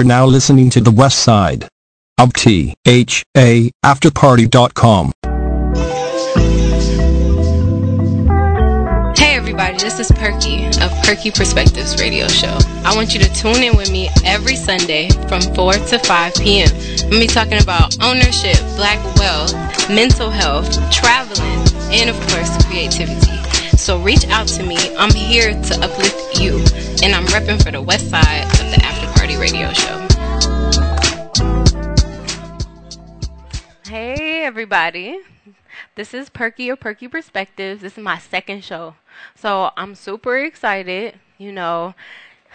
are now listening to the West Side of T H A Afterparty.com. Hey everybody, this is Perky of Perky Perspectives Radio Show. I want you to tune in with me every Sunday from 4 to 5 p.m. I'm be talking about ownership, black wealth, mental health, traveling, and of course, creativity. So reach out to me. I'm here to uplift you, and I'm repping for the west side of the After Radio Show. Hey everybody. This is Perky or Perky Perspectives. This is my second show. So I'm super excited. You know,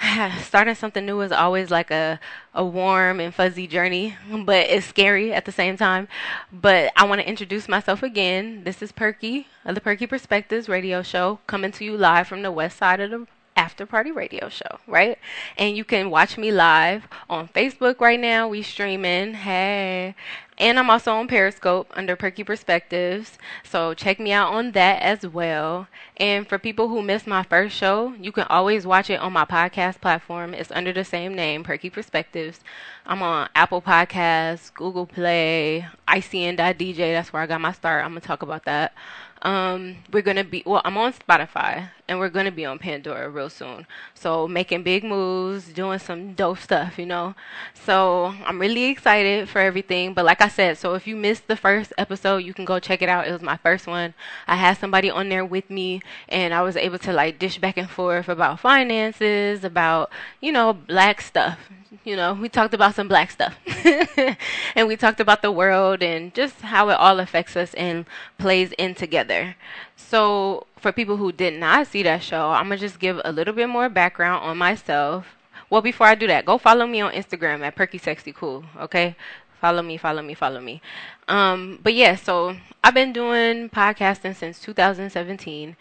starting something new is always like a, a warm and fuzzy journey, but it's scary at the same time. But I want to introduce myself again. This is Perky of the Perky Perspectives radio show, coming to you live from the west side of the after party radio show, right? And you can watch me live on Facebook right now. We streaming. Hey. And I'm also on Periscope under Perky Perspectives. So check me out on that as well. And for people who missed my first show, you can always watch it on my podcast platform. It's under the same name, Perky Perspectives. I'm on Apple Podcasts, Google Play, ICN.DJ. That's where I got my start. I'm going to talk about that. Um, we're gonna be well. I'm on Spotify, and we're gonna be on Pandora real soon. So making big moves, doing some dope stuff, you know. So I'm really excited for everything. But like I said, so if you missed the first episode, you can go check it out. It was my first one. I had somebody on there with me, and I was able to like dish back and forth about finances, about you know black stuff, you know, we talked about some black stuff. and we talked about the world and just how it all affects us and plays in together. So, for people who did not see that show, I'm going to just give a little bit more background on myself. Well, before I do that, go follow me on Instagram at Perky Sexy Cool, okay? Follow me, follow me, follow me. Um, but yeah, so I've been doing podcasting since 2017.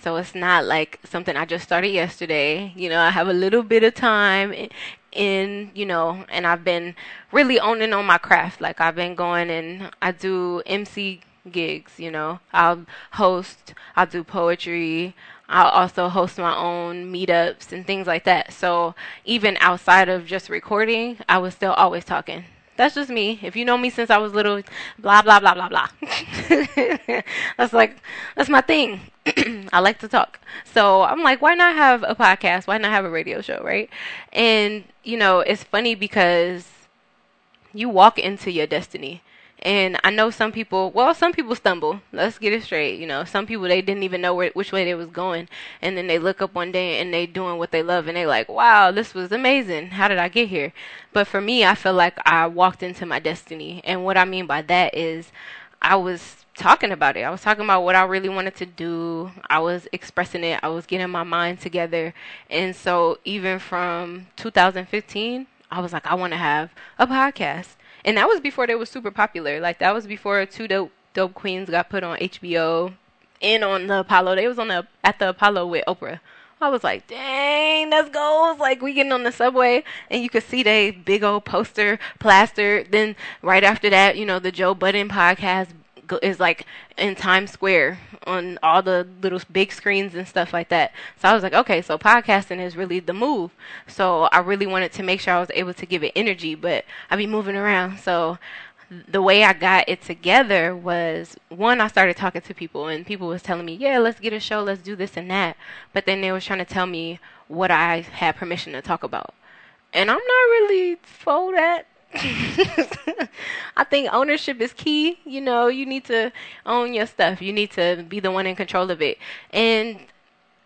So it's not like something I just started yesterday. You know, I have a little bit of time in, you know, and I've been really owning on my craft. Like I've been going and I do MC gigs, you know. I'll host, I'll do poetry, I'll also host my own meetups and things like that. So even outside of just recording, I was still always talking. That's just me. If you know me since I was little, blah blah blah blah blah. that's like that's my thing. I like to talk. So I'm like, why not have a podcast? Why not have a radio show, right? And you know, it's funny because you walk into your destiny. And I know some people, well, some people stumble. Let's get it straight. You know, some people they didn't even know where, which way they was going, and then they look up one day and they doing what they love, and they like, wow, this was amazing. How did I get here? But for me, I feel like I walked into my destiny, and what I mean by that is, I was talking about it. I was talking about what I really wanted to do. I was expressing it. I was getting my mind together. And so even from 2015, I was like, I want to have a podcast. And that was before they were super popular. Like that was before two dope dope queens got put on HBO and on the Apollo. They was on the at the Apollo with Oprah. I was like, dang, that's goals. Like we getting on the subway and you could see they big old poster plastered. Then right after that, you know, the Joe Budden podcast is like in Times Square on all the little big screens and stuff like that. So I was like, okay, so podcasting is really the move. So I really wanted to make sure I was able to give it energy, but I be moving around. So the way I got it together was one, I started talking to people and people was telling me, yeah, let's get a show, let's do this and that. But then they was trying to tell me what I had permission to talk about. And I'm not really for that I think ownership is key. You know, you need to own your stuff. You need to be the one in control of it. And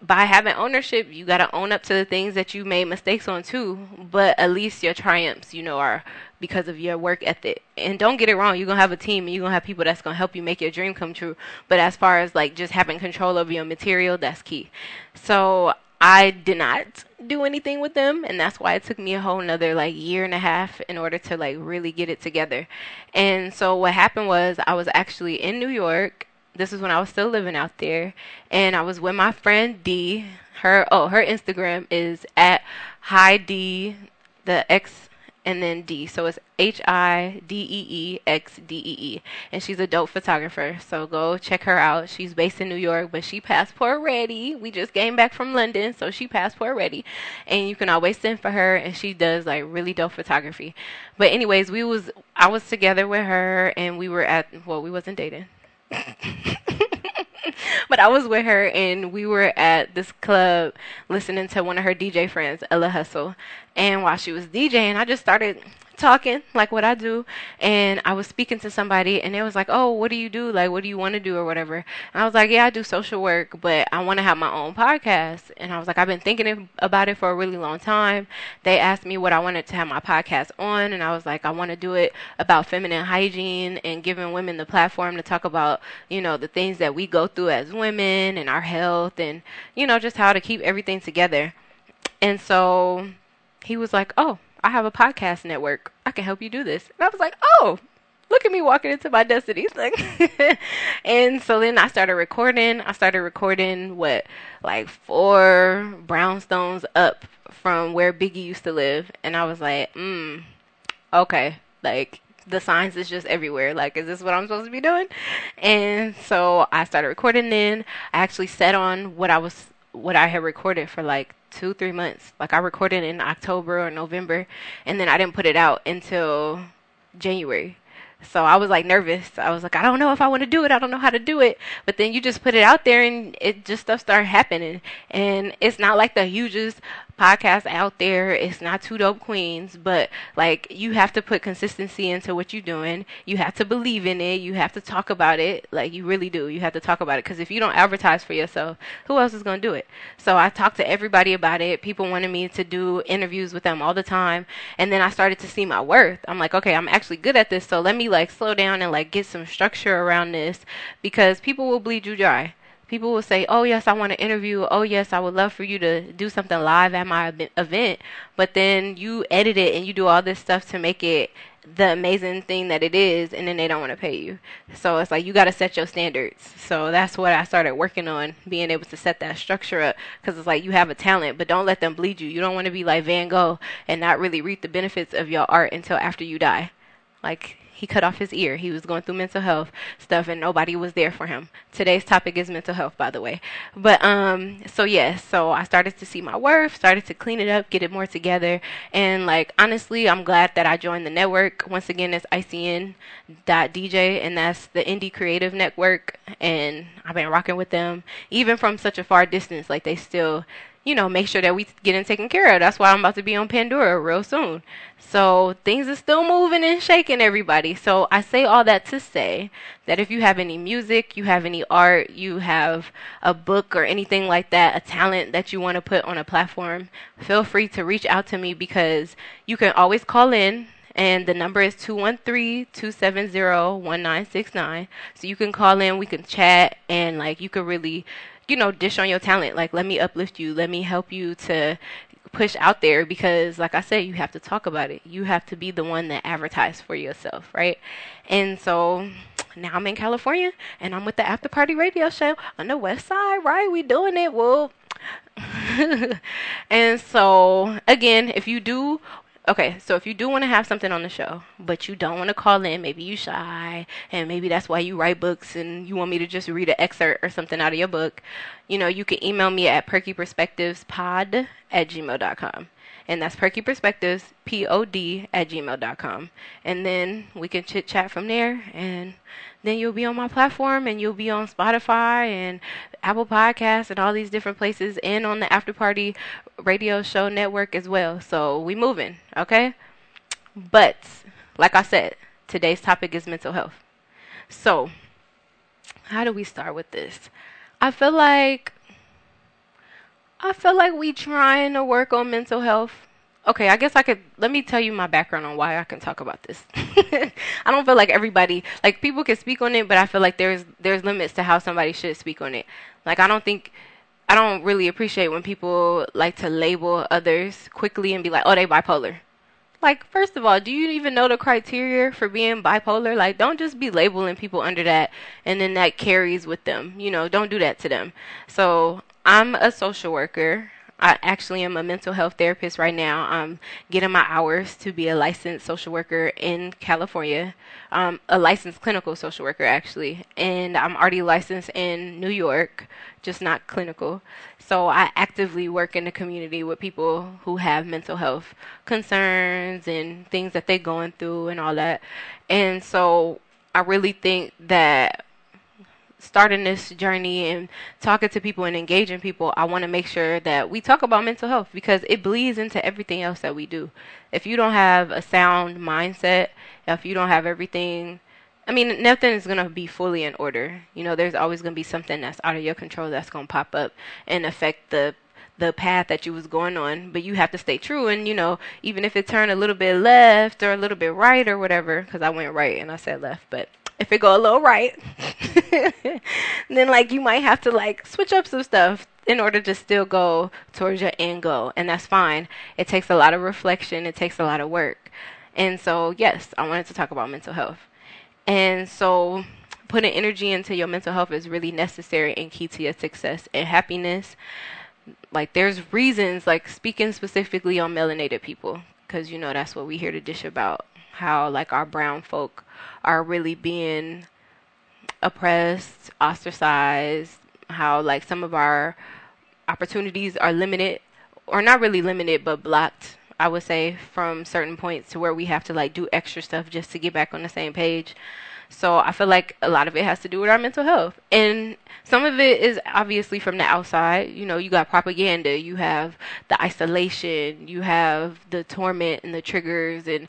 by having ownership, you got to own up to the things that you made mistakes on too. But at least your triumphs, you know, are because of your work ethic. And don't get it wrong, you're going to have a team and you're going to have people that's going to help you make your dream come true. But as far as like just having control over your material, that's key. So I did not do anything with them and that's why it took me a whole another like year and a half in order to like really get it together. And so what happened was I was actually in New York. This is when I was still living out there and I was with my friend D. Her oh her Instagram is at hi D the X and then D. So it's H I D E E X D E E. And she's a dope photographer. So go check her out. She's based in New York, but she passport ready. We just came back from London, so she passport ready. And you can always send for her and she does like really dope photography. But anyways, we was I was together with her and we were at well, we wasn't dating. but I was with her and we were at this club listening to one of her DJ friends, Ella Hustle. And while she was DJing, I just started talking like what I do and I was speaking to somebody and they was like, "Oh, what do you do? Like what do you want to do or whatever?" And I was like, "Yeah, I do social work, but I want to have my own podcast." And I was like, "I've been thinking about it for a really long time." They asked me what I wanted to have my podcast on and I was like, "I want to do it about feminine hygiene and giving women the platform to talk about, you know, the things that we go through as women and our health and, you know, just how to keep everything together." And so he was like, "Oh, I have a podcast network. I can help you do this. And I was like, oh, look at me walking into my destiny. thing. and so then I started recording. I started recording what, like four brownstones up from where Biggie used to live. And I was like, mm, okay. Like, the signs is just everywhere. Like, is this what I'm supposed to be doing? And so I started recording then. I actually set on what I was, what I had recorded for like two, three months. Like I recorded in October or November, and then I didn't put it out until January. So I was like nervous. I was like, I don't know if I want to do it. I don't know how to do it. But then you just put it out there and it just stuff started happening. And it's not like the hugest podcast out there. It's not two dope queens, but like you have to put consistency into what you're doing. You have to believe in it. You have to talk about it. Like you really do. You have to talk about it because if you don't advertise for yourself, who else is going to do it? So I talked to everybody about it. People wanted me to do interviews with them all the time, and then I started to see my worth. I'm like, okay, I'm actually good at this. So let me like slow down and like get some structure around this because people will bleed you dry people will say, "Oh yes, I want to interview. Oh yes, I would love for you to do something live at my event." But then you edit it and you do all this stuff to make it the amazing thing that it is, and then they don't want to pay you. So it's like you got to set your standards. So that's what I started working on, being able to set that structure up. Because it's like you have a talent, but don't let them bleed you. You don't want to be like Van Gogh and not really reap the benefits of your art until after you die. Like he cut off his ear. He was going through mental health stuff and nobody was there for him. Today's topic is mental health, by the way. But um so yes, yeah, so I started to see my worth, started to clean it up, get it more together. And like honestly, I'm glad that I joined the network. Once again, it's ICN.DJ and that's the Indie Creative Network and I've been rocking with them even from such a far distance. Like they still you know, make sure that we getting taken care of. That's why I'm about to be on Pandora real soon. So things are still moving and shaking everybody. So I say all that to say that if you have any music, you have any art, you have a book or anything like that, a talent that you want to put on a platform, feel free to reach out to me because you can always call in and the number is 213-270-1969 so you can call in we can chat and like you can really you know, dish on your talent. Like, let me uplift you. Let me help you to push out there because like I said you have to talk about it. You have to be the one that advertise for yourself, right? And so now I'm in California and I'm with the After Party Radio Show on the West Side, right? We doing it. Well, and so again, if you do Okay, so if you do want to have something on the show, but you don't want to call in, maybe you shy, and maybe that's why you write books and you want me to just read an excerpt or something out of your book, you know, you can email me at perkyperspectivespod at gmail.com. And that's Perky Perspectives, P O D, at gmail.com. And then we can chit chat from there. And then you'll be on my platform and you'll be on Spotify and Apple Podcasts and all these different places and on the After Party radio show network as well. So we moving, okay? But like I said, today's topic is mental health. So, how do we start with this? I feel like I feel like we trying to work on mental health. Okay, I guess I could let me tell you my background on why I can talk about this. I don't feel like everybody like people can speak on it, but I feel like there's there's limits to how somebody should speak on it. Like I don't think I don't really appreciate when people like to label others quickly and be like, "Oh, they bipolar." Like, first of all, do you even know the criteria for being bipolar? Like, don't just be labeling people under that and then that carries with them. You know, don't do that to them. So, I'm a social worker. I actually am a mental health therapist right now. I'm getting my hours to be a licensed social worker in California, um, a licensed clinical social worker actually, and I'm already licensed in New York, just not clinical. So I actively work in the community with people who have mental health concerns and things that they're going through and all that. And so I really think that starting this journey and talking to people and engaging people, I want to make sure that we talk about mental health because it bleeds into everything else that we do. If you don't have a sound mindset, if you don't have everything I mean, nothing is going to be fully in order. You know, there's always going to be something that's out of your control that's going to pop up and affect the the path that you was going on, but you have to stay true. And you know, even if it turned a little bit left or a little bit right or whatever, because I went right and I said left, but if it go a little right, then like you might have to like switch up some stuff in order to still go towards your end goal, and that's fine. It takes a lot of reflection. It takes a lot of work, and so yes, I wanted to talk about mental health. And so putting energy into your mental health is really necessary and key to your success and happiness. Like there's reasons, like speaking specifically on melanated people, because you know that's what we hear to dish about. How like our brown folk are really being oppressed, ostracized. How like some of our opportunities are limited, or not really limited, but blocked I would say, from certain points to where we have to like do extra stuff just to get back on the same page. So I feel like a lot of it has to do with our mental health. And some of it is obviously from the outside. You know, you got propaganda, you have the isolation, you have the torment and the triggers and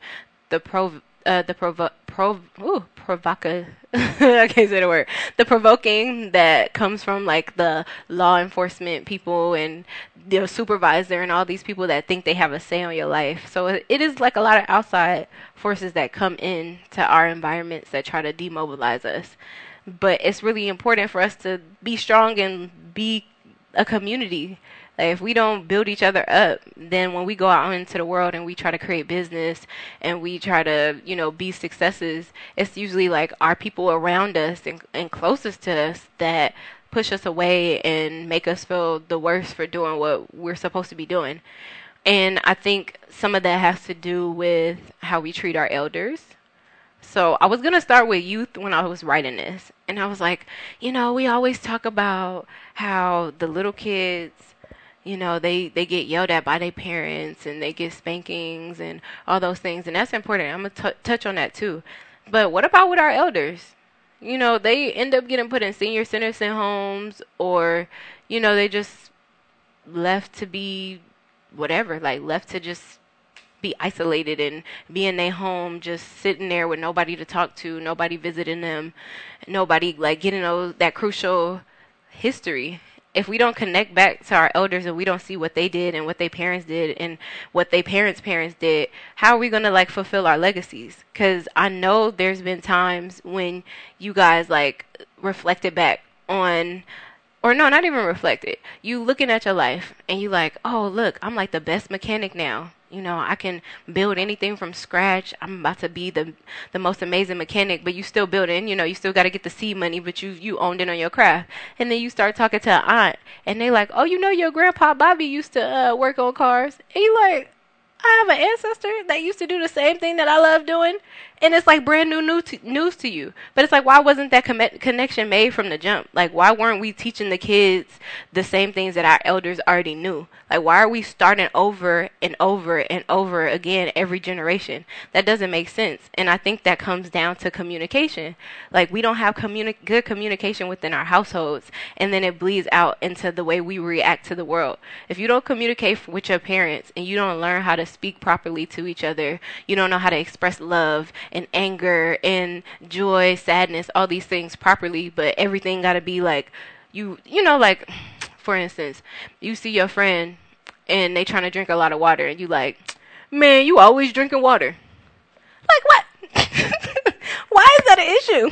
the pro uh, the provo prov ooh, provoca I can't say the word. The provoking that comes from like the law enforcement people and the supervisor and all these people that think they have a say on your life. So it is like a lot of outside forces that come in to our environments that try to demobilize us. But it's really important for us to be strong and be a community like if we don't build each other up, then when we go out into the world and we try to create business and we try to, you know, be successes, it's usually like our people around us and, and closest to us that push us away and make us feel the worst for doing what we're supposed to be doing. And I think some of that has to do with how we treat our elders. So I was going to start with youth when I was writing this. And I was like, you know, we always talk about how the little kids you know they they get yelled at by their parents and they get spankings and all those things and that's important. I'm gonna t- touch on that too. But what about with our elders? You know they end up getting put in senior centers and homes or you know they just left to be whatever like left to just be isolated and be in their home just sitting there with nobody to talk to nobody visiting them nobody like getting those that crucial history if we don't connect back to our elders and we don't see what they did and what their parents did and what their parents' parents did, how are we going to like fulfill our legacies? Because I know there's been times when you guys like reflected back on or no, not even reflected. You looking at your life and you like, oh look, I'm like the best mechanic now. You know, I can build anything from scratch. I'm about to be the the most amazing mechanic, but you still building. You know, you still got to get the seed money, but you you owned it on your craft. And then you start talking to an aunt, and they like, oh, you know, your grandpa Bobby used to uh, work on cars. And you like, I have an ancestor that used to do the same thing that I love doing, and it's like brand new, new to, news to you. But it's like, why wasn't that com- connection made from the jump? Like, why weren't we teaching the kids the same things that our elders already knew? Like, why are we starting over and over and over again every generation? That doesn't make sense. And I think that comes down to communication. Like, we don't have communi- good communication within our households, and then it bleeds out into the way we react to the world. If you don't communicate with your parents and you don't learn how to speak properly to each other, you don't know how to express love and anger and joy, sadness, all these things properly, but everything got to be like you you know like for instance, you see your friend and they trying to drink a lot of water and you like, "Man, you always drinking water." Like what? Why is that an issue?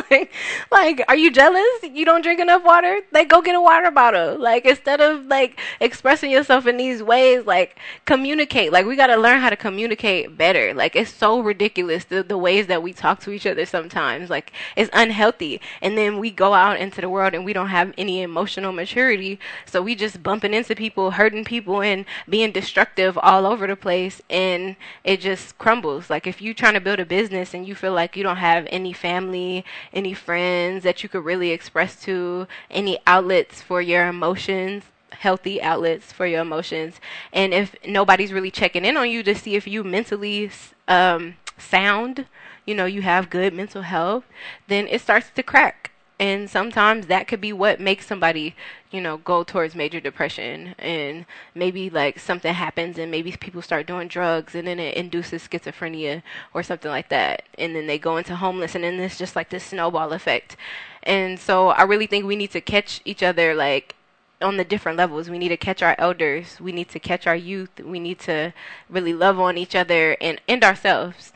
like, like, are you jealous? You don't drink enough water? Like, go get a water bottle. Like, instead of like expressing yourself in these ways, like communicate. Like, we got to learn how to communicate better. Like, it's so ridiculous the the ways that we talk to each other sometimes. Like, it's unhealthy. And then we go out into the world and we don't have any emotional maturity, so we just bumping into people, hurting people, and being destructive all over the place, and it just crumbles. Like, if you're trying to build a business and you feel like you don't have any family any friends that you could really express to, any outlets for your emotions, healthy outlets for your emotions. And if nobody's really checking in on you to see if you mentally um, sound, you know, you have good mental health, then it starts to crack and sometimes that could be what makes somebody you know go towards major depression and maybe like something happens and maybe people start doing drugs and then it induces schizophrenia or something like that and then they go into homeless and then it's just like this snowball effect and so i really think we need to catch each other like on the different levels. We need to catch our elders. We need to catch our youth. We need to really love on each other and, and ourselves.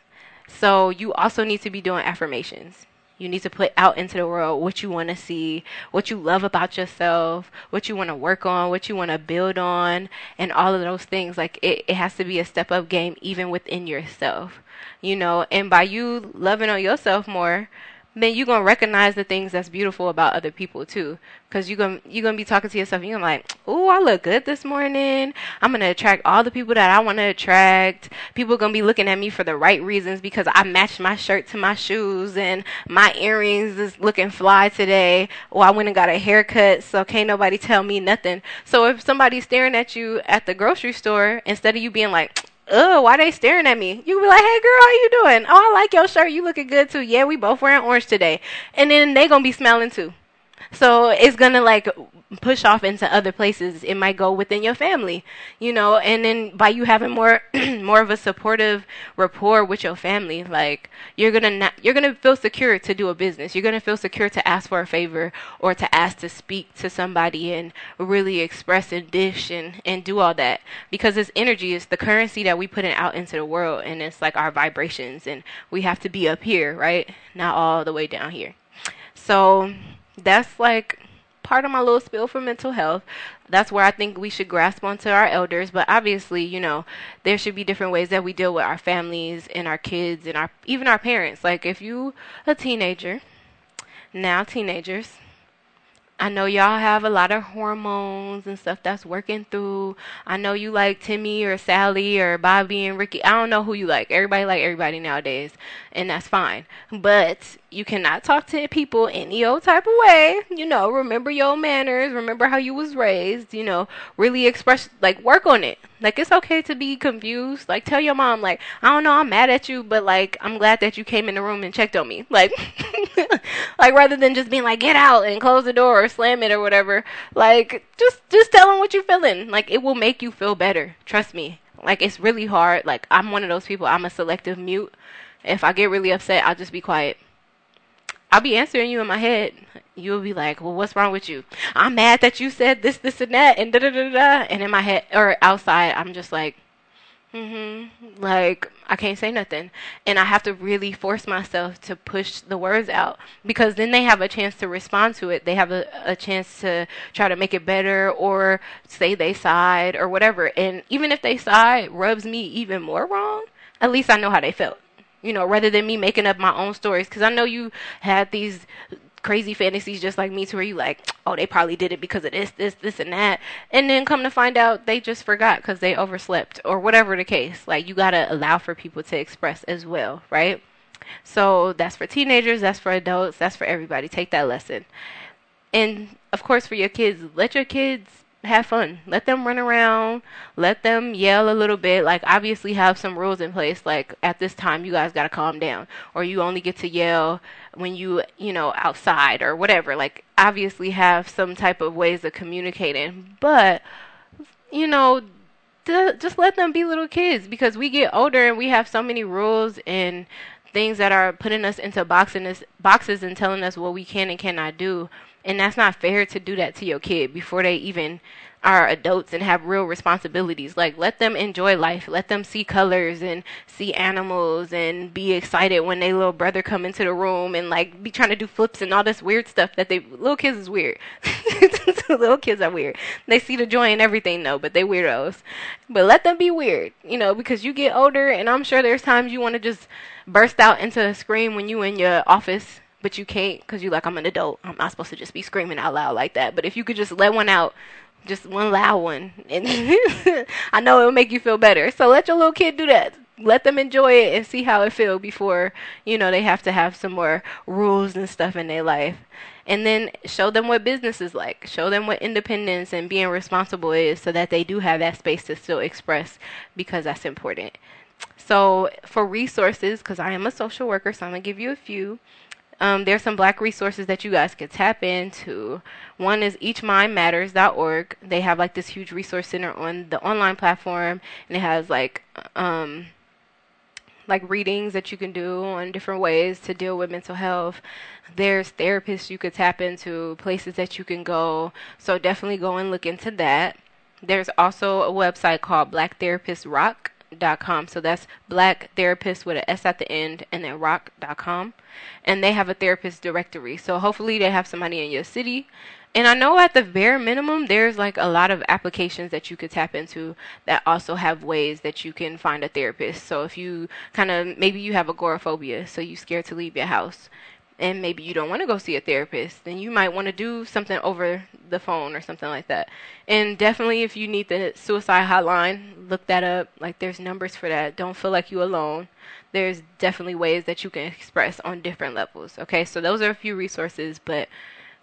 So you also need to be doing affirmations. You need to put out into the world what you want to see, what you love about yourself, what you want to work on, what you want to build on, and all of those things. Like it, it has to be a step up game even within yourself, you know. And by you loving on yourself more, then you're gonna recognize the things that's beautiful about other people too. Cause you're gonna you're gonna be talking to yourself. And You're like, oh, I look good this morning. I'm gonna attract all the people that I want to attract. People gonna be looking at me for the right reasons because I matched my shirt to my shoes and my earrings is looking fly today. Or I went and got a haircut, so can't nobody tell me nothing. So if somebody's staring at you at the grocery store, instead of you being like, oh, why they staring at me? You be like, hey girl, how you doing? Oh, I like your shirt. You looking good too. Yeah, we both wearing orange today. And then they gonna be smelling too. So it's gonna like push off into other places. It might go within your family, you know, and then by you having more more of a supportive rapport with your family, like you're gonna not, you're gonna feel secure to do a business. You're gonna feel secure to ask for a favor or to ask to speak to somebody and really express and dish and and do all that because this energy is the currency that we put it out into the world, and it's like our vibrations, and we have to be up here, right, not all the way down here. So that's like part of my little spill for mental health. That's where I think we should grasp onto our elders. But obviously, you know, there should be different ways that we deal with our families and our kids and our even our parents. Like if you a teenager, now teenagers, I know y'all have a lot of hormones and stuff that's working through. I know you like Timmy or Sally or Bobby and Ricky. I don't know who you like. Everybody like everybody nowadays, and that's fine. But you cannot talk to people any old type of way. You know, remember your manners, remember how you was raised, you know, really express like work on it. Like it's okay to be confused. Like tell your mom like, I don't know, I'm mad at you, but like I'm glad that you came in the room and checked on me. Like like rather than just being like get out and close the door or slam it or whatever. Like just just tell them what you're feeling. Like it will make you feel better. Trust me. Like it's really hard. Like I'm one of those people. I'm a selective mute. If I get really upset, I'll just be quiet. I'll be answering you in my head. You'll be like, "Well, what's wrong with you?" I'm mad that you said this, this, and that, and da da da da. And in my head or outside, I'm just like, mm "Hmm." Like I can't say nothing, and I have to really force myself to push the words out because then they have a chance to respond to it. They have a, a chance to try to make it better or say they sighed or whatever. And even if they sighed rubs me even more wrong, at least I know how they felt you know, rather than me making up my own stories. Because I know you had these crazy fantasies just like me to where you like, oh, they probably did it because of this, this, this, and that. And then come to find out they just forgot because they overslept or whatever the case. Like, you got to allow for people to express as well, right? So that's for teenagers, that's for adults, that's for everybody. Take that lesson. And of course, for your kids, let your kids have fun. Let them run around. Let them yell a little bit. Like obviously have some rules in place. Like at this time you guys got to calm down or you only get to yell when you, you know, outside or whatever. Like obviously have some type of ways of communicating. But you know, just let them be little kids because we get older and we have so many rules and things that are putting us into boxes boxes and telling us what we can and cannot do And that's not fair to do that to your kid before they even are adults and have real responsibilities. Like let them enjoy life. Let them see colors and see animals and be excited when their little brother come into the room and like be trying to do flips and all this weird stuff that they little kids is weird. little kids are weird. They see the joy in everything though, but they weirdos. But let them be weird, you know, because you get older and I'm sure there's times you want to just burst out into a scream when you in your office but you can't because you're like i'm an adult. I'm not supposed to just be screaming out loud like that. But if you could just let one out just one loud one and i know it'll make you feel better. So let your little kid do that. Let them enjoy it and see how it feels before you know they have to have some more rules and stuff in their life. And then show them what business is like. Show them what independence and being responsible is so that they do have that space to still express because that's important. So for resources because i am a social worker so i'm going to give you a few um, there's some black resources that you guys could tap into. One is eachmindmatters.org. They have like this huge resource center on the online platform, and it has like um, like readings that you can do on different ways to deal with mental health. There's therapists you could tap into, places that you can go. So definitely go and look into that. There's also a website called Black Therapist Rock rock.com. So that's black therapist with an S at the end and then rock.com. And they have a therapist directory. So hopefully they have somebody in your city. And I know at the bare minimum, there's like a lot of applications that you could tap into that also have ways that you can find a therapist. So if you kind of, maybe you have agoraphobia, so you're scared to leave your house and maybe you don't want to go see a therapist, then you might want to do something over the phone or something like that. And definitely, if you need the suicide hotline, look that up. Like, there's numbers for that. Don't feel like you're alone. There's definitely ways that you can express on different levels. Okay, so those are a few resources, but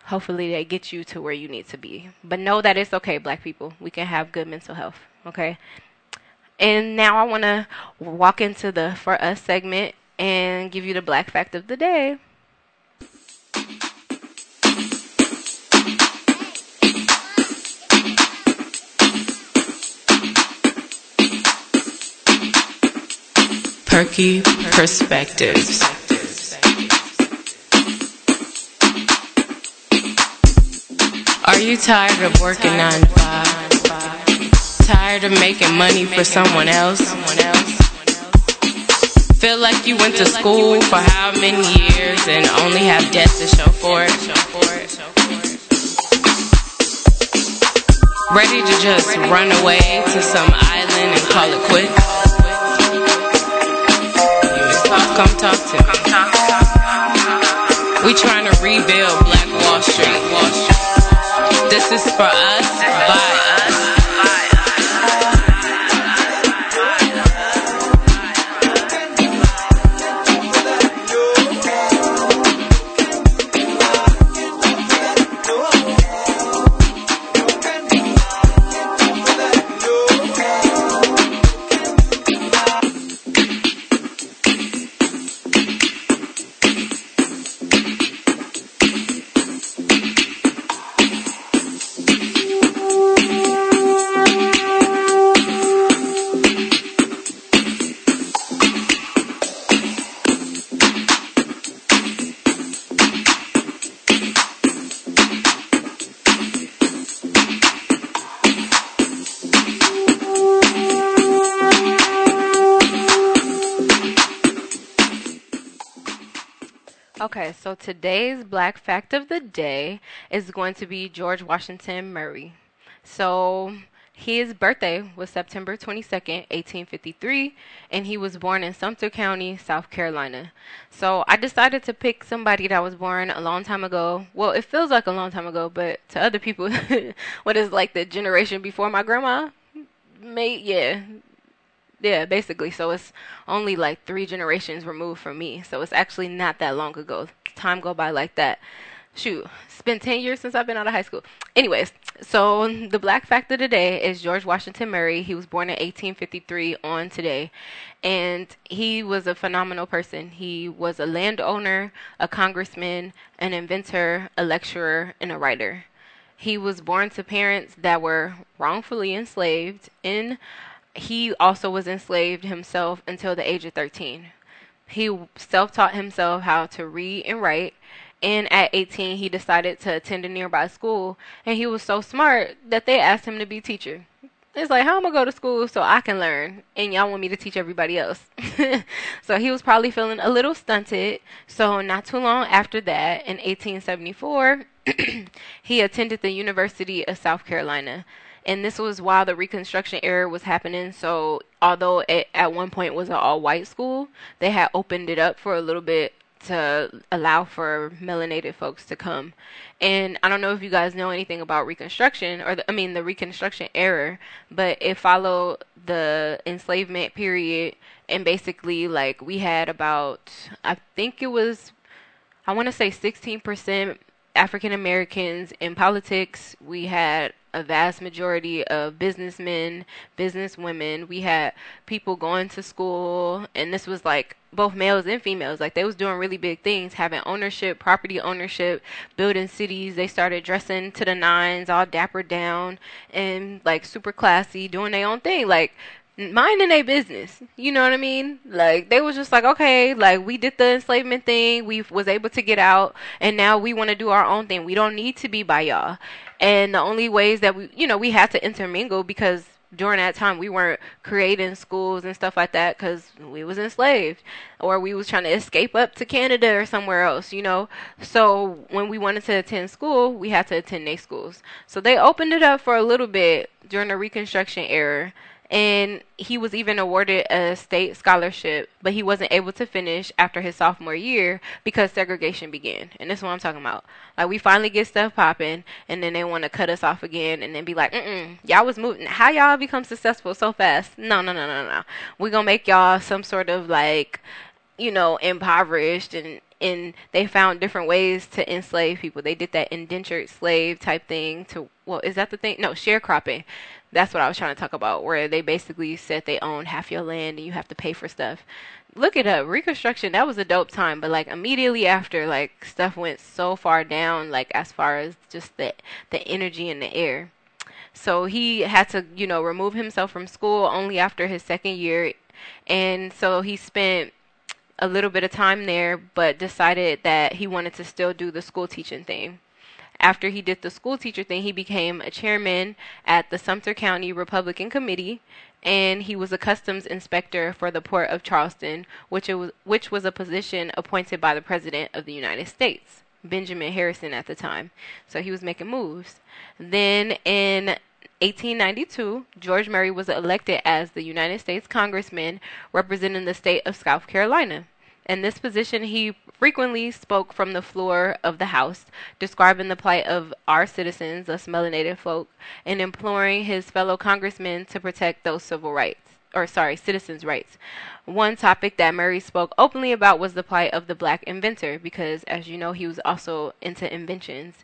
hopefully they get you to where you need to be. But know that it's okay, black people. We can have good mental health. Okay. And now I want to walk into the for us segment and give you the black fact of the day. Perky Perspectives. Are you tired of working 9 to 5? Tired of making money for someone else? Feel like you went to school for how many years and only have debt to show for it? Ready to just run away to some island and call it quits? Come talk to me. We trying to rebuild Black Wall Street. This is for us, by so today's black fact of the day is going to be George Washington Murray. So his birthday was September 22nd, 1853, and he was born in Sumter County, South Carolina. So I decided to pick somebody that was born a long time ago. Well, it feels like a long time ago, but to other people, what is like the generation before my grandma? May yeah, yeah, basically. So it's only like three generations removed from me. So it's actually not that long ago. Time go by like that. Shoot, it's been 10 years since I've been out of high school. Anyways, so the black fact of the day is George Washington Murray. He was born in 1853 on today. And he was a phenomenal person. He was a landowner, a congressman, an inventor, a lecturer, and a writer. He was born to parents that were wrongfully enslaved and he also was enslaved himself until the age of 13. He self taught himself how to read and write, And at 18, he decided to attend a nearby school, and he was so smart that they asked him to be teacher. It's like, how am I going to go to school so I can learn, and y'all want me to teach everybody else? so he was probably feeling a little stunted. So not too long after that, in 1874, he attended the University of South Carolina. And this was while the Reconstruction era was happening. So, although it at one point was an all white school, they had opened it up for a little bit to allow for melanated folks to come. And I don't know if you guys know anything about Reconstruction, or the, I mean the Reconstruction era, but it followed the enslavement period. And basically, like, we had about, I think it was, I want to say 16% African Americans in politics. We had a vast majority of businessmen, businesswomen. We had people going to school, and this was like both males and females. Like they was doing really big things, having ownership, property ownership, building cities. They started dressing to the nines, all dapper down, and like super classy, doing their own thing. Like minding their business. You know what I mean? Like they was just like, okay, like we did the enslavement thing, we was able to get out, and now we want to do our own thing. We don't need to be by y'all. And the only ways that we, you know, we had to intermingle because during that time we weren't creating schools and stuff like that because we was enslaved or we was trying to escape up to canada or somewhere else you know so when we wanted to attend school we had to attend their schools so they opened it up for a little bit during the reconstruction era and he was even awarded a state scholarship, but he wasn't able to finish after his sophomore year because segregation began. And that's what I'm talking about. Like we finally get stuff popping, and then they want to cut us off again, and then be like, "Mm, y'all was moving. How y'all become successful so fast? No, no, no, no, no. We're gonna make y'all some sort of like, you know, impoverished and." And they found different ways to enslave people. They did that indentured slave type thing to well, is that the thing? No, sharecropping that's what I was trying to talk about, where they basically said they own half your land and you have to pay for stuff. Look it up. Reconstruction, that was a dope time, but like immediately after, like stuff went so far down, like as far as just the the energy in the air. So he had to, you know, remove himself from school only after his second year, and so he spent a little bit of time there, but decided that he wanted to still do the school teaching thing. After he did the school teacher thing, he became a chairman at the Sumter County Republican Committee, and he was a customs inspector for the port of Charleston, which was which was a position appointed by the President of the United States, Benjamin Harrison at the time. So he was making moves. Then in 1892, George Murray was elected as the United States Congressman representing the state of South Carolina. In this position, he frequently spoke from the floor of the House, describing the plight of our citizens, us melanated folk, and imploring his fellow congressmen to protect those civil rights, or sorry, citizens' rights. One topic that Murray spoke openly about was the plight of the black inventor, because, as you know, he was also into inventions.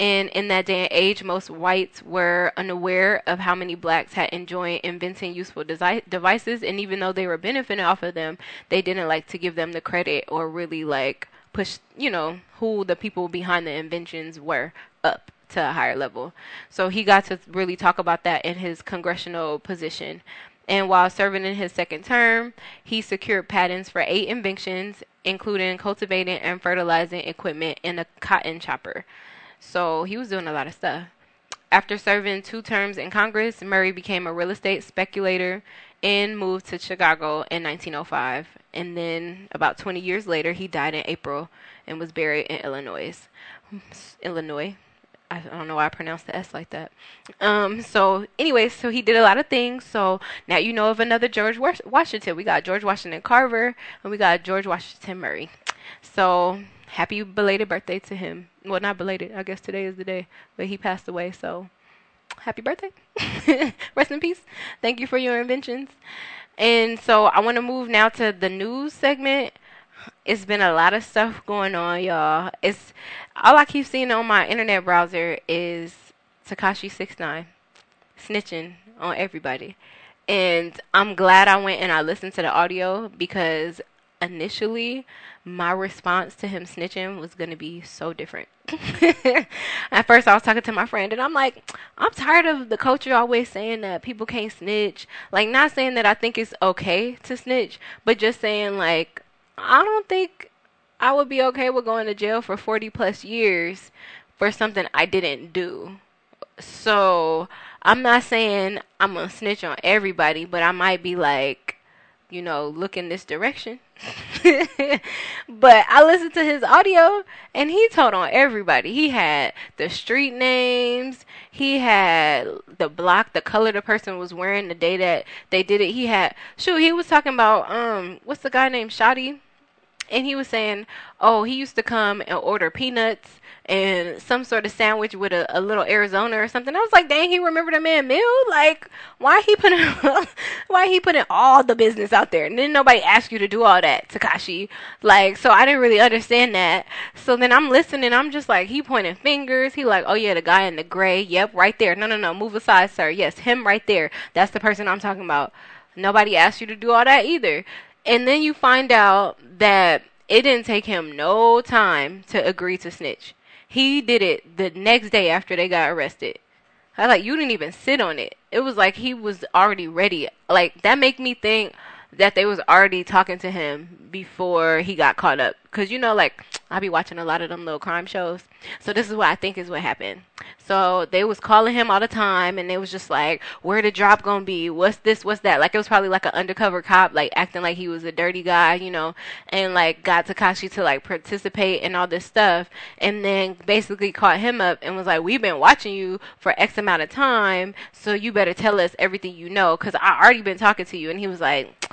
And in that day and age, most whites were unaware of how many blacks had enjoyed inventing useful desi- devices. And even though they were benefiting off of them, they didn't like to give them the credit or really like push, you know, who the people behind the inventions were up to a higher level. So he got to really talk about that in his congressional position. And while serving in his second term, he secured patents for eight inventions, including cultivating and fertilizing equipment and a cotton chopper. So he was doing a lot of stuff. After serving two terms in Congress, Murray became a real estate speculator and moved to Chicago in 1905. And then, about 20 years later, he died in April and was buried in Illinois. Illinois. I don't know why I pronounced the S like that. Um, so, anyway, so he did a lot of things. So now you know of another George Washington. We got George Washington Carver and we got George Washington Murray. So happy belated birthday to him. Well, not belated. I guess today is the day, but he passed away. So, happy birthday. Rest in peace. Thank you for your inventions. And so, I want to move now to the news segment. It's been a lot of stuff going on, y'all. It's all I keep seeing on my internet browser is Tekashi Six Nine snitching on everybody. And I'm glad I went and I listened to the audio because initially my response to him snitching was going to be so different. At first, I was talking to my friend, and I'm like, I'm tired of the culture always saying that people can't snitch. Like, not saying that I think it's okay to snitch, but just saying, like, I don't think I would be okay with going to jail for 40 plus years for something I didn't do. So I'm not saying I'm gonna snitch on everybody, but I might be like, you know, look in this direction. but I listened to his audio and he told on everybody. He had the street names, he had the block, the color the person was wearing the day that they did it. He had shoot, he was talking about um what's the guy named Shotti? And he was saying, Oh, he used to come and order peanuts and some sort of sandwich with a, a little Arizona or something. I was like, dang, he remembered a man meal. Like, why he putting why he putting all the business out there? And then nobody asked you to do all that, Tekashi. Like, so I didn't really understand that. So then I'm listening. I'm just like, he pointing fingers. He like, oh yeah, the guy in the gray. Yep, right there. No, no, no, move aside, sir. Yes, him right there. That's the person I'm talking about. Nobody asked you to do all that either. And then you find out that it didn't take him no time to agree to snitch. He did it the next day after they got arrested. I like you didn't even sit on it. It was like he was already ready. Like that make me think that they was already talking to him before he got caught up. Cause you know, like I be watching a lot of them little crime shows. So this is what I think is what happened. So they was calling him all the time, and they was just like, "Where the drop gonna be? What's this? What's that?" Like it was probably like an undercover cop, like acting like he was a dirty guy, you know, and like got Tekashi to like participate in all this stuff, and then basically caught him up and was like, "We've been watching you for X amount of time, so you better tell us everything you know, cause I already been talking to you." And he was like,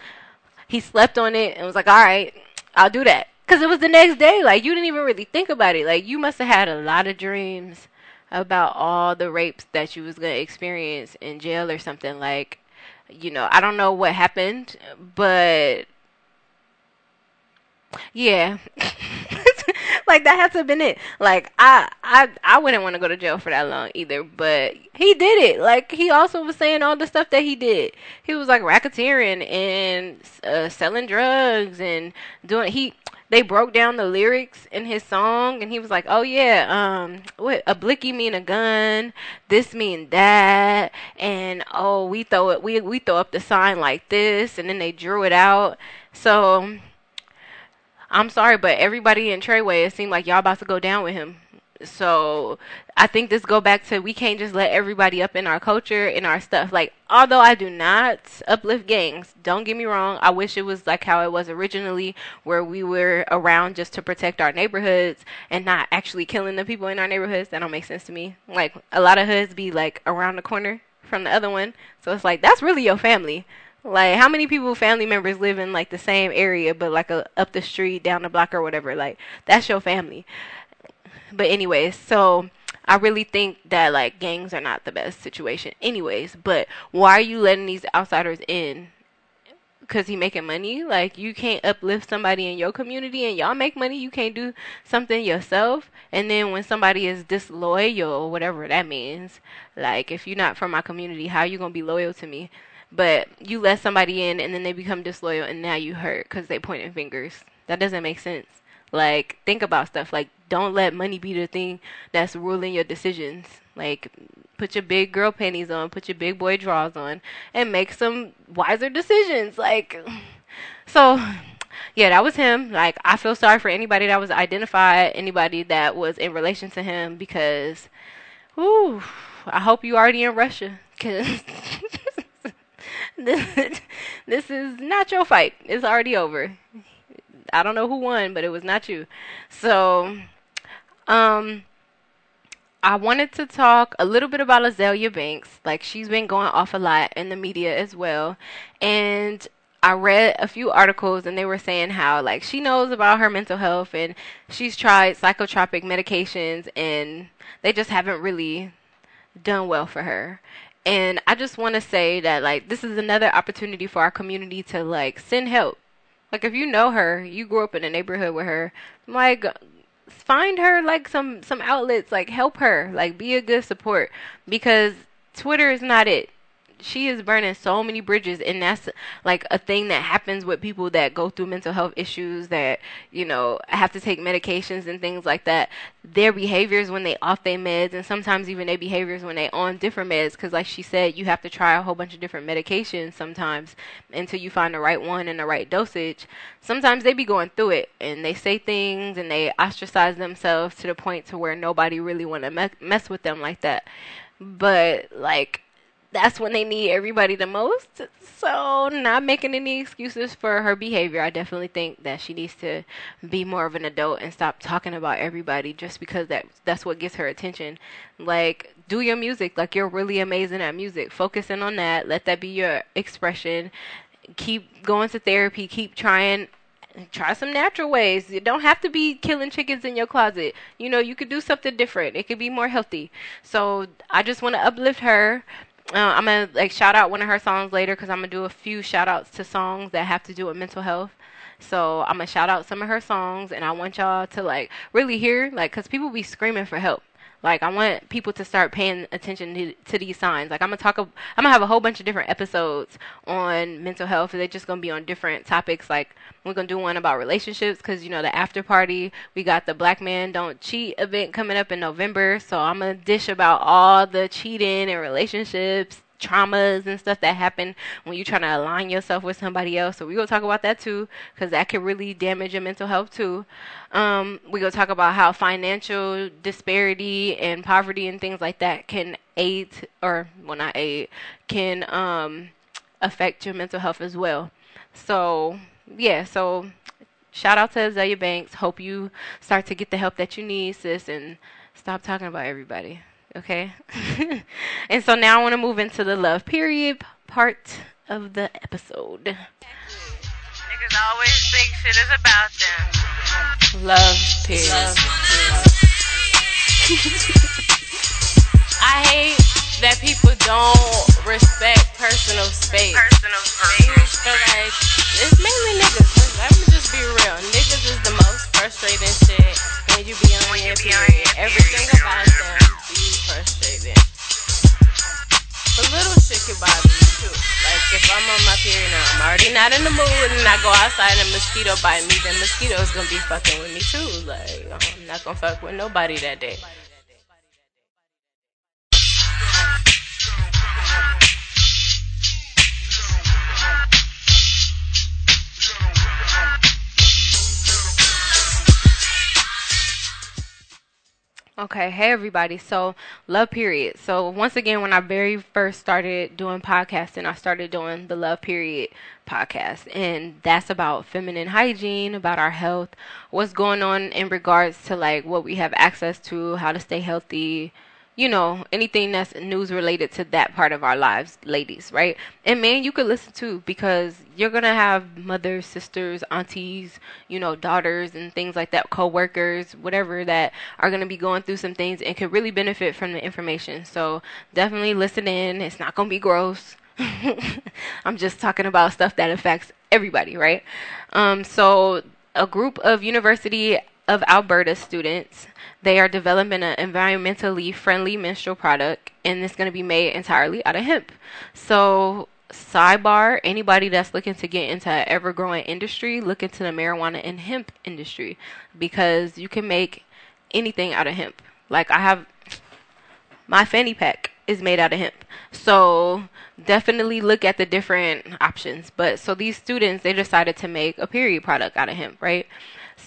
he slept on it and was like, "All right, I'll do that." Cause it was the next day. Like you didn't even really think about it. Like you must have had a lot of dreams about all the rapes that you was gonna experience in jail or something. Like, you know, I don't know what happened, but yeah. like that has to have been it. Like I I I wouldn't want to go to jail for that long either, but he did it. Like he also was saying all the stuff that he did. He was like racketeering and uh, selling drugs and doing he they broke down the lyrics in his song and he was like oh yeah um what a blicky mean a gun this mean that and oh we throw it we we throw up the sign like this and then they drew it out. So i'm sorry but everybody in treyway it seemed like y'all about to go down with him so I think this go back to we can't just let everybody up in our culture in our stuff. Like although I do not uplift gangs, don't get me wrong, I wish it was like how it was originally where we were around just to protect our neighborhoods and not actually killing the people in our neighborhoods. That don't make sense to me. Like a lot of hoods be like around the corner from the other one. So it's like that's really your family. Like how many people family members live in like the same area but like a up the street, down the block or whatever. Like that's your family. But anyways, so I really think that like gangs are not the best situation anyways, but why are you letting these outsiders in? Cuz he making money? Like you can't uplift somebody in your community and y'all make money, you can't do something yourself. And then when somebody is disloyal, or whatever that means, like if you're not from my community, how are you going to be loyal to me? But you let somebody in and then they become disloyal and now you hurt cuz they pointing fingers. That doesn't make sense. Like, think about stuff. Like, don't let money be the thing that's ruling your decisions. Like, put your big girl panties on, put your big boy drawers on, and make some wiser decisions. Like, so, yeah, that was him. Like, I feel sorry for anybody that was identified, anybody that was in relation to him, because, whoo, I hope you already in Russia, because this, this is not your fight. It's already over. I don't know who won, but it was not you. So, um, I wanted to talk a little bit about Azealia Banks. Like she's been going off a lot in the media as well, and I read a few articles and they were saying how like she knows about her mental health and she's tried psychotropic medications and they just haven't really done well for her. And I just want to say that like this is another opportunity for our community to like send help like if you know her, you grew up in a neighborhood with her, like find her like some some outlets, like help her, like be a good support because Twitter is not it. She is burning so many bridges and that's like a thing that happens with people that go through mental health issues that you know have to take medications and things like that. Their behaviors when they off their meds and sometimes even their behaviors when they on different meds because like she said you have to try a whole bunch of different medications sometimes until you find the right one and the right dosage. Sometimes they be going through it and they say things and they ostracize themselves to the point to where nobody really want to me- mess with them like that. But like that's when they need everybody the most. So, not making any excuses for her behavior. I definitely think that she needs to be more of an adult and stop talking about everybody just because that that's what gets her attention. Like, do your music. Like, you're really amazing at music. Focus in on that. Let that be your expression. Keep going to therapy. Keep trying try some natural ways. You don't have to be killing chickens in your closet. You know, you could do something different. It could be more healthy. So I just want to uplift her. Uh, I'm gonna like shout out one of her songs later because I'm gonna do a few shout outs to songs that have to do with mental health. So I'm gonna shout out some of her songs, and I want y'all to like really hear like because people be screaming for help. Like I want people to start paying attention to, to these signs. Like I'm gonna talk. I'm gonna have a whole bunch of different episodes on mental health. They're just gonna be on different topics. Like we're gonna do one about relationships because you know the after party. We got the Black Man Don't Cheat event coming up in November. So I'm gonna dish about all the cheating and relationships traumas and stuff that happen when you're trying to align yourself with somebody else. So we gonna talk about that too, because that can really damage your mental health too. Um, we gonna talk about how financial disparity and poverty and things like that can aid or well not aid can um, affect your mental health as well. So yeah, so shout out to Azealia Banks. Hope you start to get the help that you need, sis, and stop talking about everybody. Okay. and so now I want to move into the love period part of the episode. Niggas always think shit is about them. Love period. Love I hate that people don't respect personal space. Personal space. Feel like it's mainly niggas. Let me just be real. Niggas is the most frustrating shit when you be on your period. Everything about them frustrating. A little shit can bother me too. Like if I'm on my period now, I'm already not in the mood, and I go outside and a mosquito bite me, then mosquitoes gonna be fucking with me too. Like I'm not gonna fuck with nobody that day. Okay, hey everybody. So, love period. So, once again, when I very first started doing podcasting, I started doing the love period podcast, and that's about feminine hygiene, about our health, what's going on in regards to like what we have access to, how to stay healthy, you know, anything that's news related to that part of our lives, ladies, right? And man, you could listen too because you're gonna have mothers, sisters, aunties, you know, daughters, and things like that, co-workers, whatever that are gonna be going through some things and could really benefit from the information. So definitely listen in. It's not gonna be gross. I'm just talking about stuff that affects everybody, right? Um, so a group of University of Alberta students they are developing an environmentally friendly menstrual product, and it's going to be made entirely out of hemp. So, sidebar anybody that's looking to get into an ever growing industry, look into the marijuana and hemp industry because you can make anything out of hemp. Like, I have my fanny pack is made out of hemp. So, definitely look at the different options. But so these students, they decided to make a period product out of hemp, right?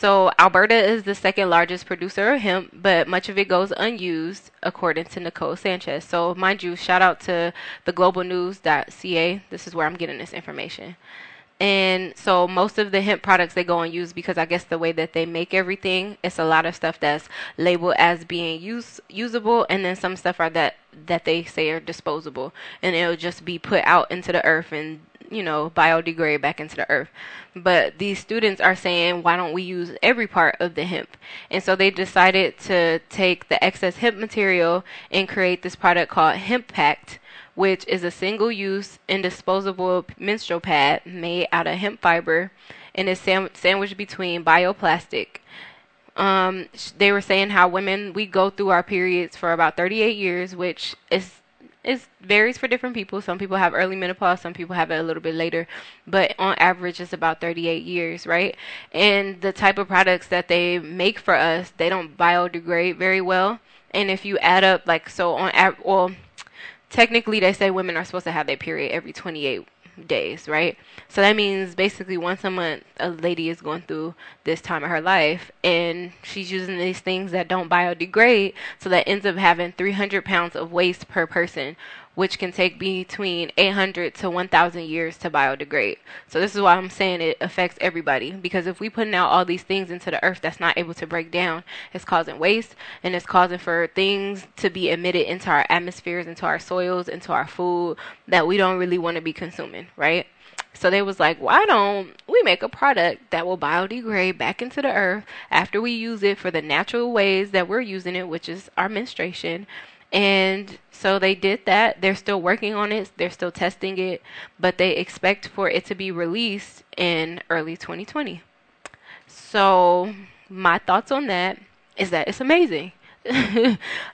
So Alberta is the second largest producer of hemp, but much of it goes unused, according to Nicole Sanchez. So mind you, shout out to the globalnews.ca. This is where I'm getting this information. And so most of the hemp products they go unused because I guess the way that they make everything, it's a lot of stuff that's labeled as being use usable, and then some stuff are that that they say are disposable, and it'll just be put out into the earth and you know, biodegrade back into the earth. But these students are saying, why don't we use every part of the hemp? And so they decided to take the excess hemp material and create this product called Hemp Pact, which is a single use and disposable menstrual pad made out of hemp fiber and is sam- sandwiched between bioplastic. Um, they were saying how women we go through our periods for about 38 years, which is It varies for different people. Some people have early menopause, some people have it a little bit later, but on average, it's about 38 years, right? And the type of products that they make for us, they don't biodegrade very well. And if you add up, like, so on, well, technically, they say women are supposed to have their period every 28 days, right? So that means basically once a month, a lady is going through this time of her life, and she's using these things that don't biodegrade, so that ends up having 300 pounds of waste per person, which can take between 800 to 1,000 years to biodegrade. So this is why I'm saying it affects everybody because if we putting out all these things into the earth that's not able to break down, it's causing waste and it's causing for things to be emitted into our atmospheres, into our soils, into our food that we don't really want to be consuming, right? So they was like, why don't we make a product that will biodegrade back into the earth after we use it for the natural ways that we're using it, which is our menstruation, and so they did that. They're still working on it, they're still testing it, but they expect for it to be released in early 2020. So, my thoughts on that is that it's amazing.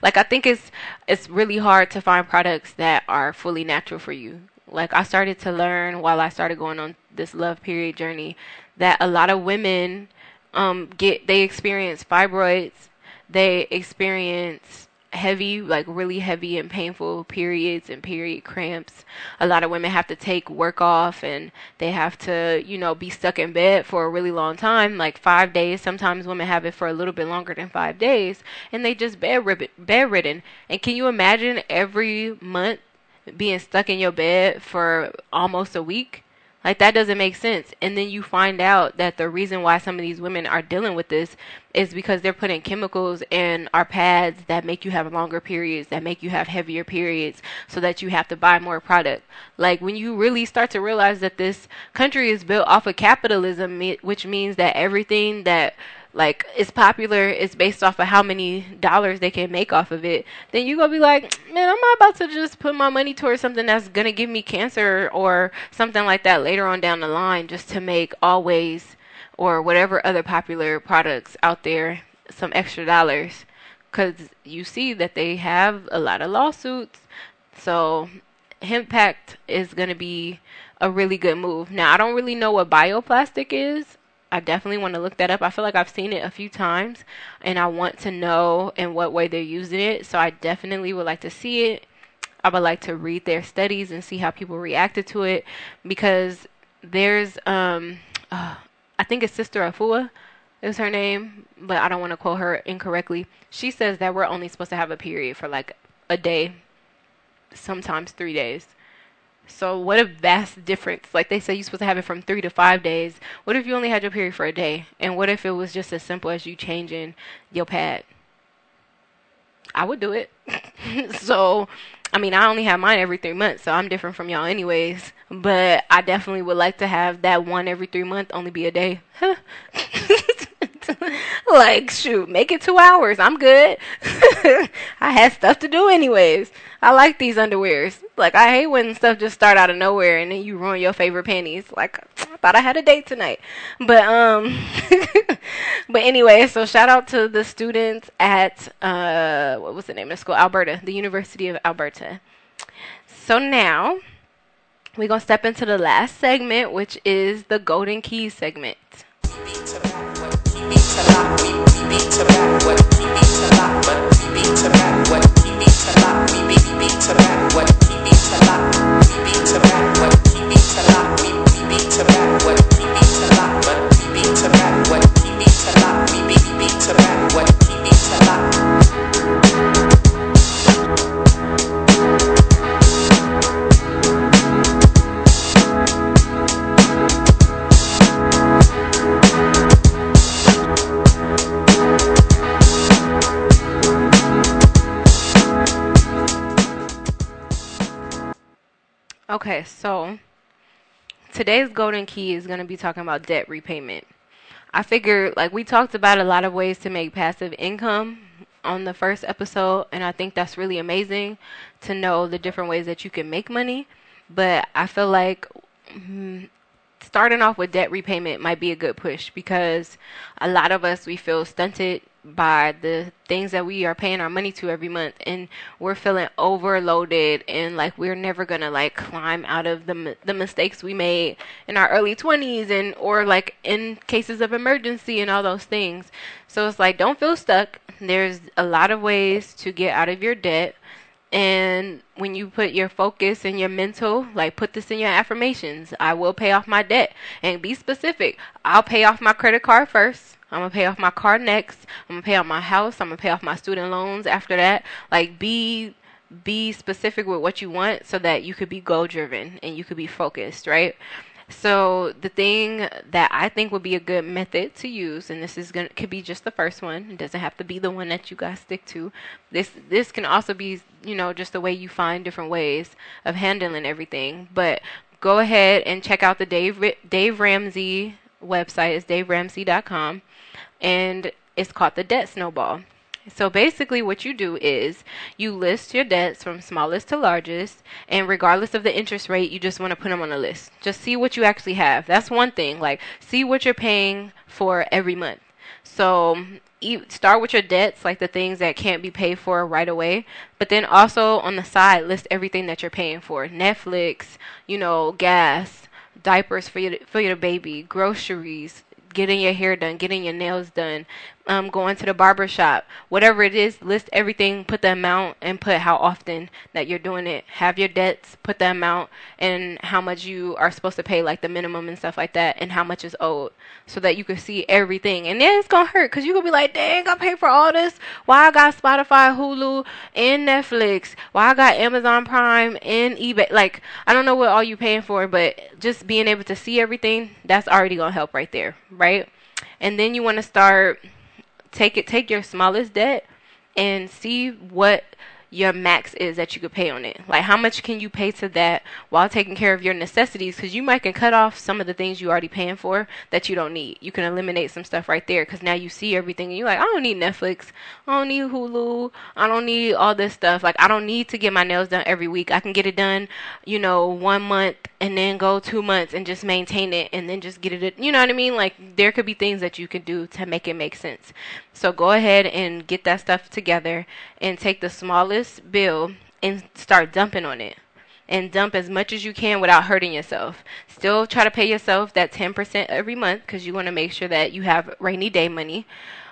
like I think it's it's really hard to find products that are fully natural for you. Like I started to learn while I started going on this love period journey that a lot of women um get they experience fibroids, they experience heavy, like really heavy and painful periods and period cramps. A lot of women have to take work off and they have to, you know, be stuck in bed for a really long time, like five days. Sometimes women have it for a little bit longer than five days, and they just bed bedridden. And can you imagine every month being stuck in your bed for almost a week? Like that doesn't make sense. And then you find out that the reason why some of these women are dealing with this is because they're putting chemicals in our pads that make you have longer periods, that make you have heavier periods, so that you have to buy more product. Like when you really start to realize that this country is built off of capitalism, which means that everything that like it's popular it's based off of how many dollars they can make off of it then you gonna be like man i'm not about to just put my money towards something that's gonna give me cancer or something like that later on down the line just to make always or whatever other popular products out there some extra dollars. Because you see that they have a lot of lawsuits so Hemppact is going to be a really good move. Now i don't really know what bioplastic is I definitely want to look that up. I feel like I've seen it a few times and I want to know in what way they're using it. So I definitely would like to see it. I would like to read their studies and see how people reacted to it because there's um uh, I think it's Sister Afua is her name, but I don't want to quote her incorrectly. She says that we're only supposed to have a period for like a day, sometimes 3 days. So what a vast difference. Like they say you're supposed to have it from three to five days. What if you only had your period for a day? And what if it was just as simple as you changing your pad? I would do it. so I mean, I only have mine every three months, so I'm different from y'all anyways. But I definitely would like to have that one every three months only be a day. like, shoot, make it two hours. I'm good. I had stuff to do anyways. I like these underwears. Like, I hate when stuff just start out of nowhere and then you ruin your favorite panties. Like, I thought I had a date tonight. But, um, but anyway, so shout out to the students at, uh, what was the name of the school? Alberta, the University of Alberta. So now, we're to step into the last segment, which is the Golden Keys segment beats a lot. Okay, so today's golden key is going to be talking about debt repayment. I figured, like, we talked about a lot of ways to make passive income on the first episode, and I think that's really amazing to know the different ways that you can make money. But I feel like mm, starting off with debt repayment might be a good push because a lot of us we feel stunted by the things that we are paying our money to every month and we're feeling overloaded and like we're never going to like climb out of the the mistakes we made in our early 20s and or like in cases of emergency and all those things. So it's like don't feel stuck. There's a lot of ways to get out of your debt and when you put your focus and your mental, like put this in your affirmations, I will pay off my debt. And be specific. I'll pay off my credit card first. I'm gonna pay off my car next. I'm gonna pay off my house. I'm gonna pay off my student loans after that. Like be be specific with what you want so that you could be goal driven and you could be focused, right? So the thing that I think would be a good method to use, and this is gonna could be just the first one. It doesn't have to be the one that you guys stick to. This this can also be you know just the way you find different ways of handling everything. But go ahead and check out the Dave Dave Ramsey website. is DaveRamsey.com, and it's called the Debt Snowball. So basically, what you do is you list your debts from smallest to largest, and regardless of the interest rate, you just want to put them on a list. Just see what you actually have. That's one thing. Like, see what you're paying for every month. So start with your debts, like the things that can't be paid for right away. But then also on the side, list everything that you're paying for: Netflix, you know, gas, diapers for your for your baby, groceries, getting your hair done, getting your nails done, um, going to the barber shop, whatever it is, list everything, put the amount, and put how often that you're doing it. Have your debts, put the amount, and how much you are supposed to pay, like the minimum and stuff like that, and how much is owed, so that you can see everything. And then it's gonna hurt because you could be like, dang, I pay for all this. Why I got Spotify, Hulu, and Netflix? Why I got Amazon Prime and eBay? Like, I don't know what all you're paying for, but just being able to see everything, that's already gonna help right there, right? And then you want to start take it take your smallest debt and see what your max is that you could pay on it. Like how much can you pay to that while taking care of your necessities? Because you might can cut off some of the things you already paying for that you don't need. You can eliminate some stuff right there because now you see everything and you're like, I don't need Netflix, I don't need Hulu, I don't need all this stuff. Like I don't need to get my nails done every week. I can get it done, you know, one month and then go two months and just maintain it and then just get it. You know what I mean? Like there could be things that you can do to make it make sense. So go ahead and get that stuff together and take the smallest bill and start dumping on it. And dump as much as you can without hurting yourself. Still try to pay yourself that 10% every month because you want to make sure that you have rainy day money.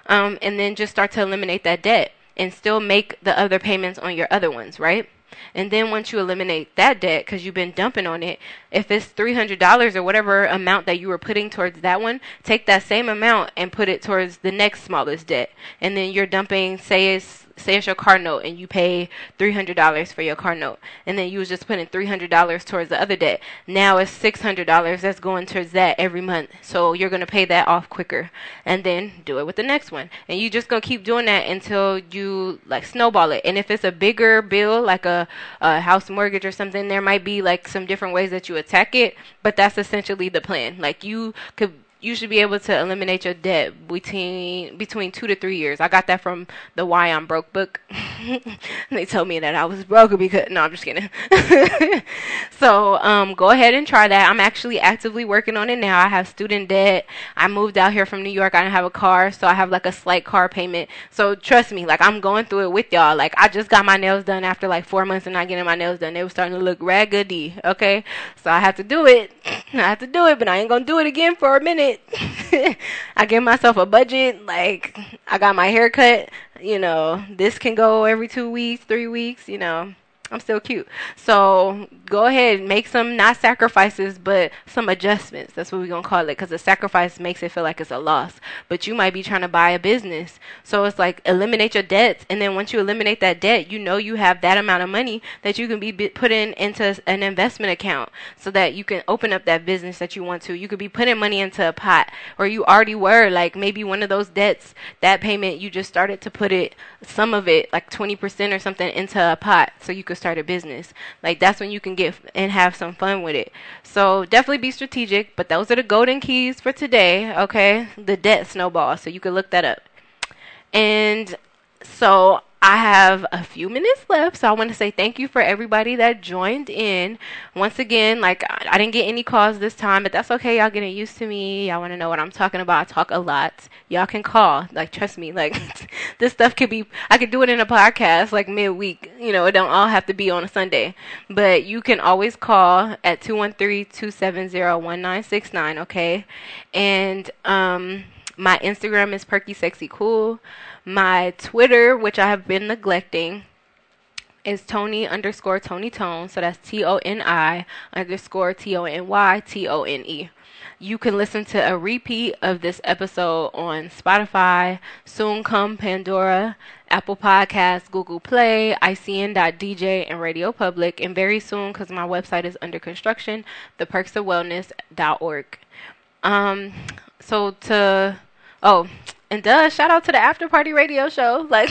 Um, and then just start to eliminate that debt and still make the other payments on your other ones, right? And then once you eliminate that debt, because you've been dumping on it, if it's $300 or whatever amount that you were putting towards that one, take that same amount and put it towards the next smallest debt. And then you're dumping, say it's say it's your car note and you pay $300 for your car note and then you was just putting $300 towards the other debt. Now it's $600 that's going towards that every month. So you're to pay that off quicker and then do it with the next one. And you just to keep doing that until you like snowball it. And if it's a bigger bill like a, a house mortgage or something there might be like some different ways that you attack it but that's essentially the plan. Like you could you should be able to eliminate your debt between between two to three years. I got that from the Why I'm Broke book. they told me that I was broke because no, I'm just kidding. so um, go ahead and try that. I'm actually actively working on it now. I have student debt. I moved out here from New York. I didn't have a car, so I have like a slight car payment. So trust me, like I'm going through it with y'all. Like I just got my nails done after like four months of not getting my nails done. They were starting to look raggedy. Okay, so I have to do it. I have to do it, but I ain't gonna do it again for a minute it. I give myself a budget. Like I got my hair cut. You know, this can go every two weeks, three weeks. You know, I'm still cute. So go ahead, and make some not sacrifices, but some adjustments. That's what we're gonna call it, because a sacrifice makes it feel like it's a loss. But you might be trying to buy a business, so it's like eliminate your debts, and then once you eliminate that debt, you know you have that amount of money that you can be putting into an investment account, so that you can open up that business that you want to. You could be putting money into a pot, or you already were. Like maybe one of those debts, that payment, you just started to put it, some of it, like 20% or something, into a pot, so you could start a business. Like that's when you can get and have some fun with it. So definitely be strategic. But those are the golden keys for today. Okay, the debt snowball. So you can look that up. And so I have a few minutes left, so I want to say thank you for everybody that joined in. Once again, like I didn't get any calls this time, but that's okay. Y'all getting used to me. Y'all want to know what I'm talking about. I talk a lot. Y'all can call. Like trust me. Like this stuff could be. I could do it in a podcast like midweek. You know, it don't all have to be on a Sunday. But you can always call at 213-270-1969. Okay, and um, my Instagram is perky sexy cool. My Twitter, which I have been neglecting, is Toni underscore Tony Tone. So that's T O N I underscore T O N Y T O N E. You can listen to a repeat of this episode on Spotify, soon come Pandora, Apple Podcasts, Google Play, ICN.DJ, and Radio Public. And very soon, because my website is under construction, theperksofwellness.org. Um, so to, oh, and duh, shout out to the After Party Radio Show. Like,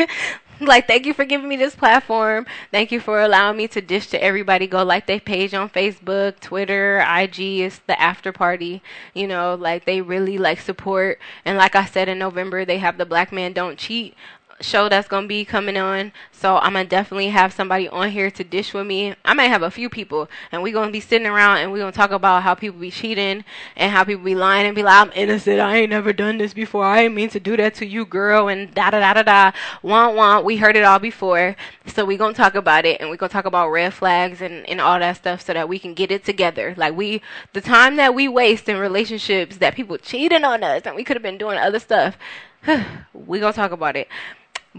like thank you for giving me this platform. Thank you for allowing me to dish to everybody. Go like their page on Facebook, Twitter, IG. It's the After Party. You know, like they really like support. And like I said in November, they have the Black Man Don't Cheat show that's gonna be coming on. So I'm gonna definitely have somebody on here to dish with me. I might have a few people, and we're gonna be sitting around and we're gonna talk about how people be cheating and how people be lying and be like, "I'm innocent. I ain't never done this before. I ain't mean to do that to you, girl." And da da da da da. Want want. We heard it all before, so we're gonna talk about it and we're gonna talk about red flags and and all that stuff so that we can get it together. Like we, the time that we waste in relationships that people cheating on us and we could have been doing other stuff. we gonna talk about it.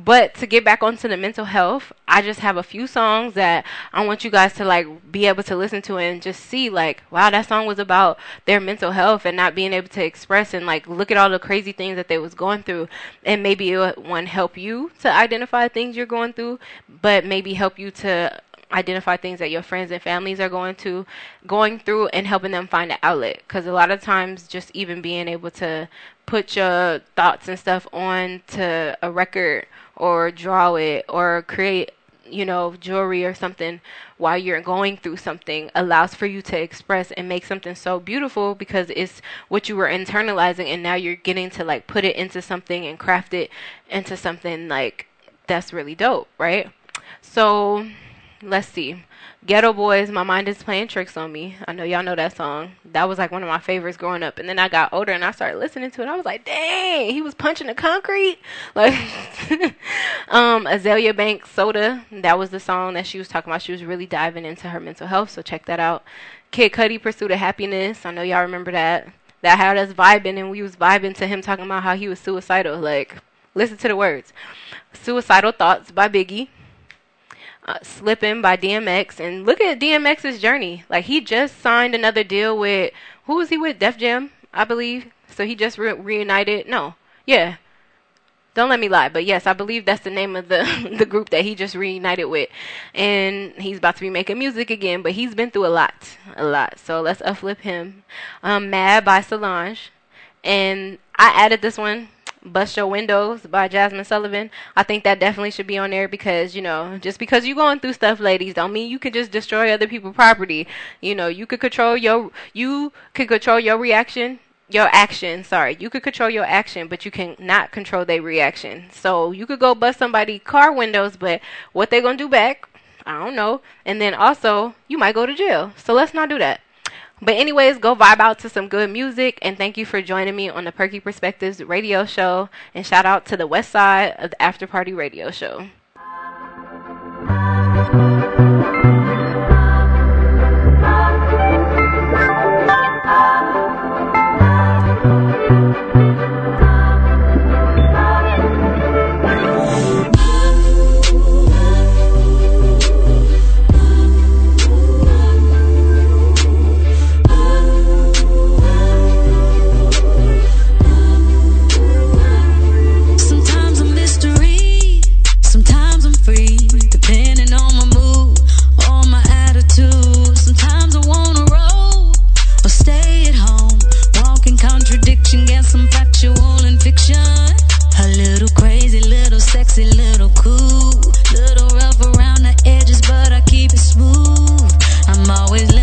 But to get back onto the mental health, I just have a few songs that I want you guys to like be able to listen to and just see like, wow, that song was about their mental health and not being able to express and like look at all the crazy things that they was going through. And maybe it one help you to identify things you're going through, but maybe help you to identify things that your friends and families are going to going through and helping them find an outlet. Because a lot of times just even being able to put your thoughts and stuff on to a record or draw it or create you know jewelry or something while you're going through something allows for you to express and make something so beautiful because it's what you were internalizing and now you're getting to like put it into something and craft it into something like that's really dope right? So let's see Geto Boys, My Mind is Playing Tricks on Me. I know y'all know that song. That was like one of my favorites growing up. And then I got older and I started listening to it. I was like, dang, he was punching the concrete. Like, um, Azealia Banks Soda. That was the song that she was talking about. She was really diving into her mental health. So check that out. Kid Cudi, Pursuit of Happiness. I know y'all remember that. That had us vibing and we was vibing to him talking about how he was suicidal. Like, listen to the words. Suicidal Thoughts by Biggie uh, Slipping by DMX. And look at DMX's journey. Like, he just signed another deal with, who was he with? Def Jam, I believe. So he just re- reunited. No, yeah. Don't let me lie, but yes, I believe that's the name of the the group that he just reunited with, and he's about to be making music again. But he's been through a lot, a lot. So let's uplift him. Um, Mad by Solange, and I added this one Bust Your Windows by Jazmine Sullivan. I think that definitely should be on there because, you know, just because you're going through stuff, ladies, don't mean you can just destroy other people's property. You know, you could control your you could control your reaction your action sorry. You could control your action but you cannot control their reaction. So you could go bust somebody car windows but what they gonna do back? I don't know. And then also you might go to jail. So let's not do that but anyways, go vibe out to some good music and thank you for joining me on the Perky Perspectives radio show and shout out to the West Side of the After Party radio show. sexual in. A little crazy, little sexy, little cool. Little rough around the edges, but I keep it smooth. I'm always